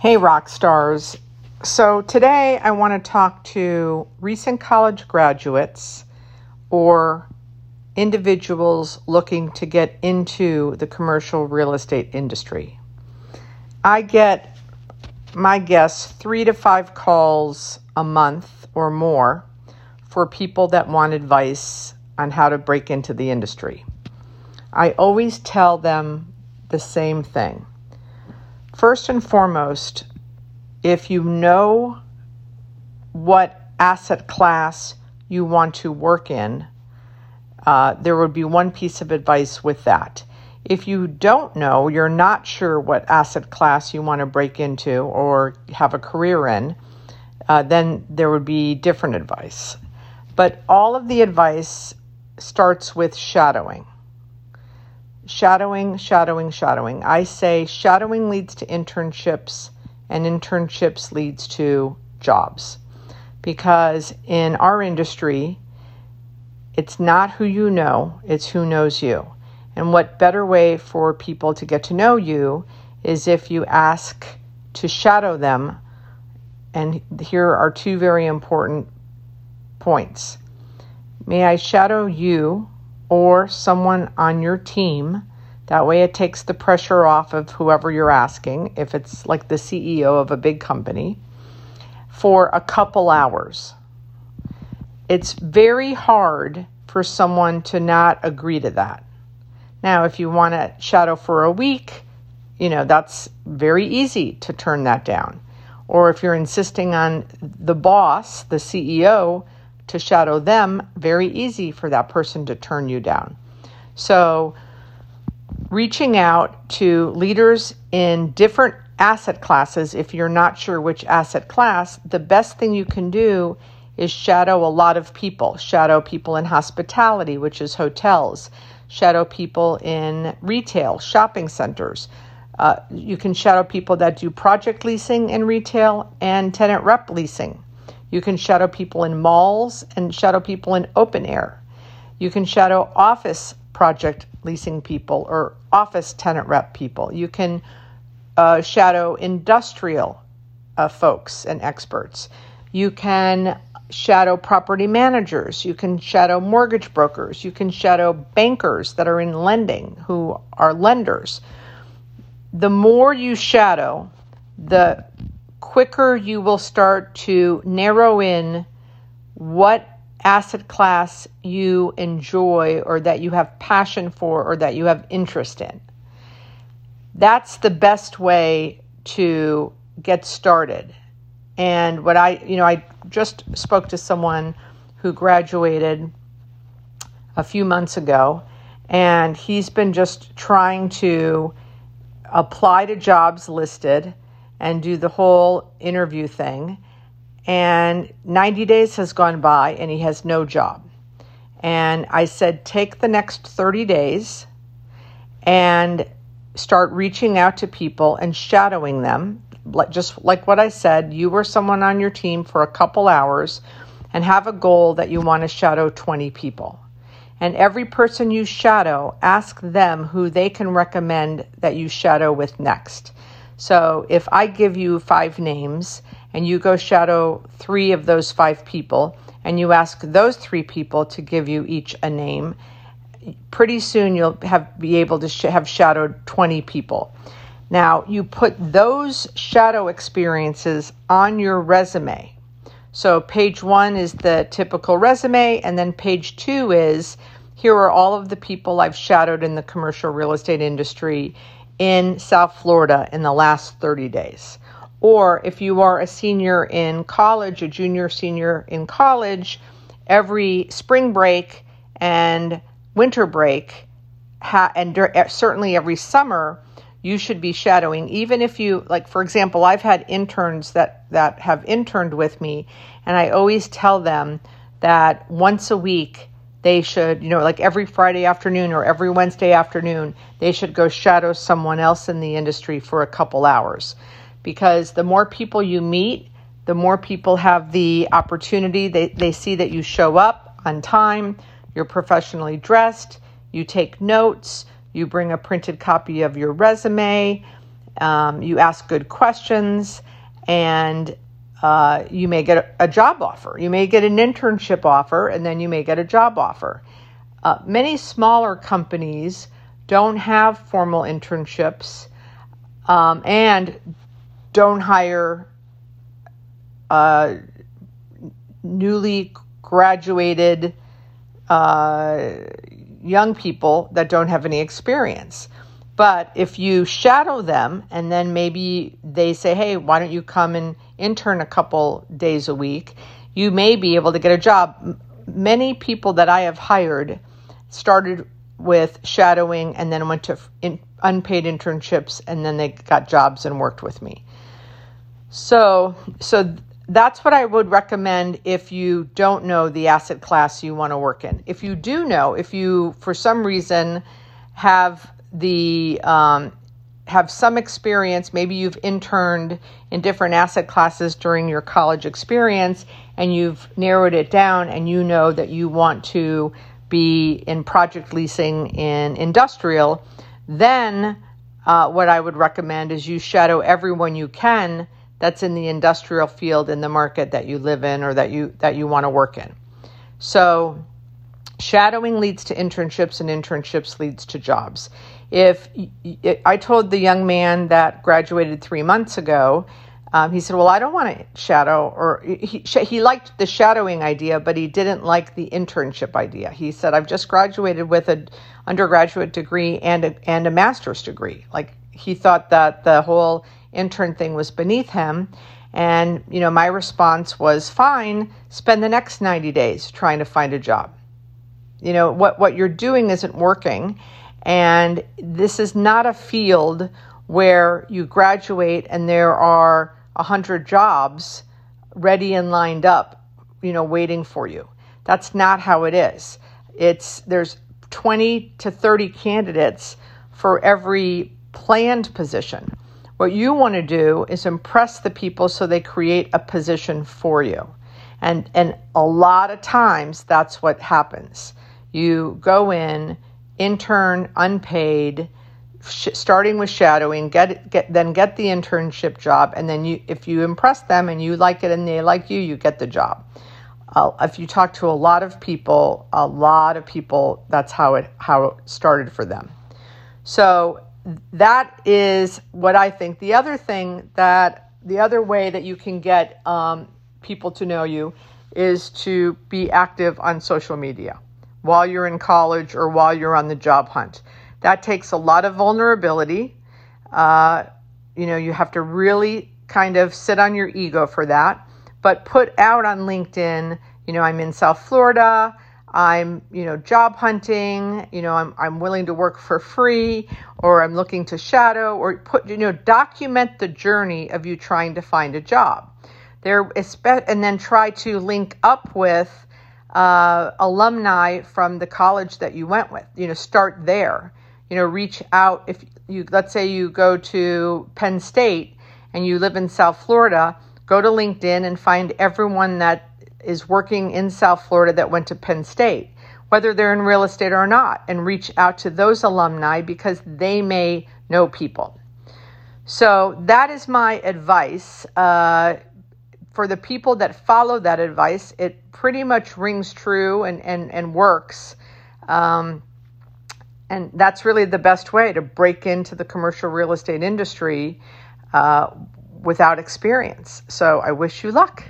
Hey, rock stars. So, today I want to talk to recent college graduates or individuals looking to get into the commercial real estate industry. I get my guess three to five calls a month or more for people that want advice on how to break into the industry. I always tell them the same thing First and foremost, if you know what asset class you want to work in, uh, there would be one piece of advice with that. If you don't know, you're not sure what asset class you want to break into or have a career in, uh, then there would be different advice. But all of the advice starts with shadowing shadowing, shadowing, shadowing. I say shadowing leads to internships and internships leads to jobs. Because in our industry, it's not who you know, it's who knows you. And what better way for people to get to know you is if you ask to shadow them. And here are two very important points. May I shadow you or someone on your team. That way, it takes the pressure off of whoever you're asking, if it's like the CEO of a big company, for a couple hours. It's very hard for someone to not agree to that. Now, if you want to shadow for a week, you know, that's very easy to turn that down. Or if you're insisting on the boss, the CEO, to shadow them, very easy for that person to turn you down. So, reaching out to leaders in different asset classes, if you're not sure which asset class, the best thing you can do is shadow a lot of people. Shadow people in hospitality, which is hotels, shadow people in retail, shopping centers. Uh, you can shadow people that do project leasing in retail and tenant rep leasing. You can shadow people in malls and shadow people in open air. You can shadow office project leasing people or office tenant rep people. You can uh, shadow industrial uh, folks and experts. You can shadow property managers. You can shadow mortgage brokers. You can shadow bankers that are in lending who are lenders. The more you shadow, the quicker you will start to narrow in what asset class you enjoy or that you have passion for or that you have interest in. That's the best way to get started. And what I, you know, I just spoke to someone who graduated a few months ago, and he's been just trying to apply to jobs listed and do the whole interview thing. And 90 days has gone by and he has no job. And I said, take the next 30 days and start reaching out to people and shadowing them. Just like what I said, you were someone on your team for a couple hours and have a goal that you want to shadow 20 people. And every person you shadow, ask them who they can recommend that you shadow with next. So if I give you five names and you go shadow three of those five people and you ask those three people to give you each a name, pretty soon you'll have be able to sh- have shadowed 20 people. Now, you put those shadow experiences on your resume. So, page one is the typical resume, and then page two is here are all of the people I've shadowed in the commercial real estate industry in South Florida in the last 30 days. Or if you are a senior in college, a junior, senior in college, every spring break and winter break, ha- and certainly every summer, you should be shadowing. Even if you, like, for example, I've had interns that, that have interned with me, and I always tell them that once a week, they should, you know, like every Friday afternoon or every Wednesday afternoon, they should go shadow someone else in the industry for a couple hours. Because the more people you meet, the more people have the opportunity. They, they see that you show up on time, you're professionally dressed, you take notes, you bring a printed copy of your resume, um, you ask good questions, and uh, you may get a, job offer. You may get an internship offer, and then you may get a job offer. Uh, many smaller companies don't have formal internships um, and don't hire uh, newly graduated uh, young people that don't have any experience. But if you shadow them and then maybe they say, hey, why don't you come and intern a couple days a week, you may be able to get a job. Many people that I have hired started with shadowing and then went to in, unpaid internships and then they got jobs and worked with me. So, so that's what I would recommend if you don't know the asset class you want to work in. If you do know, if you for some reason have the um, have some experience, maybe you've interned in different asset classes during your college experience and you've narrowed it down and you know that you want to be in project leasing in industrial, then uh, what I would recommend is you shadow everyone you can that's in the industrial field in the market that you live in or that you that you want to work in. So shadowing leads to internships and internships leads to jobs if I told the young man that graduated three months ago, um, he said, "Well, I don't want to shadow," or he he liked the shadowing idea, but he didn't like the internship idea. He said, "I've just graduated with an undergraduate degree and a, and a master's degree." Like he thought that the whole intern thing was beneath him. And you know, my response was, "Fine, spend the next ninety days trying to find a job." You know what what you're doing isn't working and this is not a field where you graduate and there are 100 jobs ready and lined up, you know, waiting for you. That's not how it is. It's there's 20 to 30 candidates for every planned position. What you want to do is impress the people so they create a position for you. And and a lot of times that's what happens. You go in intern unpaid sh- starting with shadowing get get then get the internship job and then you if you impress them and you like it and they like you you get the job. Uh, if you talk to a lot of people a lot of people that's how it how it started for them. So that is what i think. The other thing that the other way that you can get um, people to know you is to be active on social media while you're in college or while you're on the job hunt. That takes a lot of vulnerability. Uh, you know, you have to really kind of sit on your ego for that, but put out on LinkedIn, you know, I'm in South Florida. I'm, you know, job hunting, you know, I'm, I'm willing to work for free or I'm looking to shadow or put, you know, document the journey of you trying to find a job. There, and then try to link up with uh, alumni from the college that you went with. You know, start there. You know, reach out. If you, let's say you go to Penn State and you live in South Florida, go to LinkedIn and find everyone that is working in South Florida that went to Penn State, whether they're in real estate or not, and reach out to those alumni because they may know people. So that is my advice. Uh, for the people that follow that advice, it pretty much rings true and, and, and works. Um, and that's really the best way to break into the commercial real estate industry uh, without experience. So I wish you luck.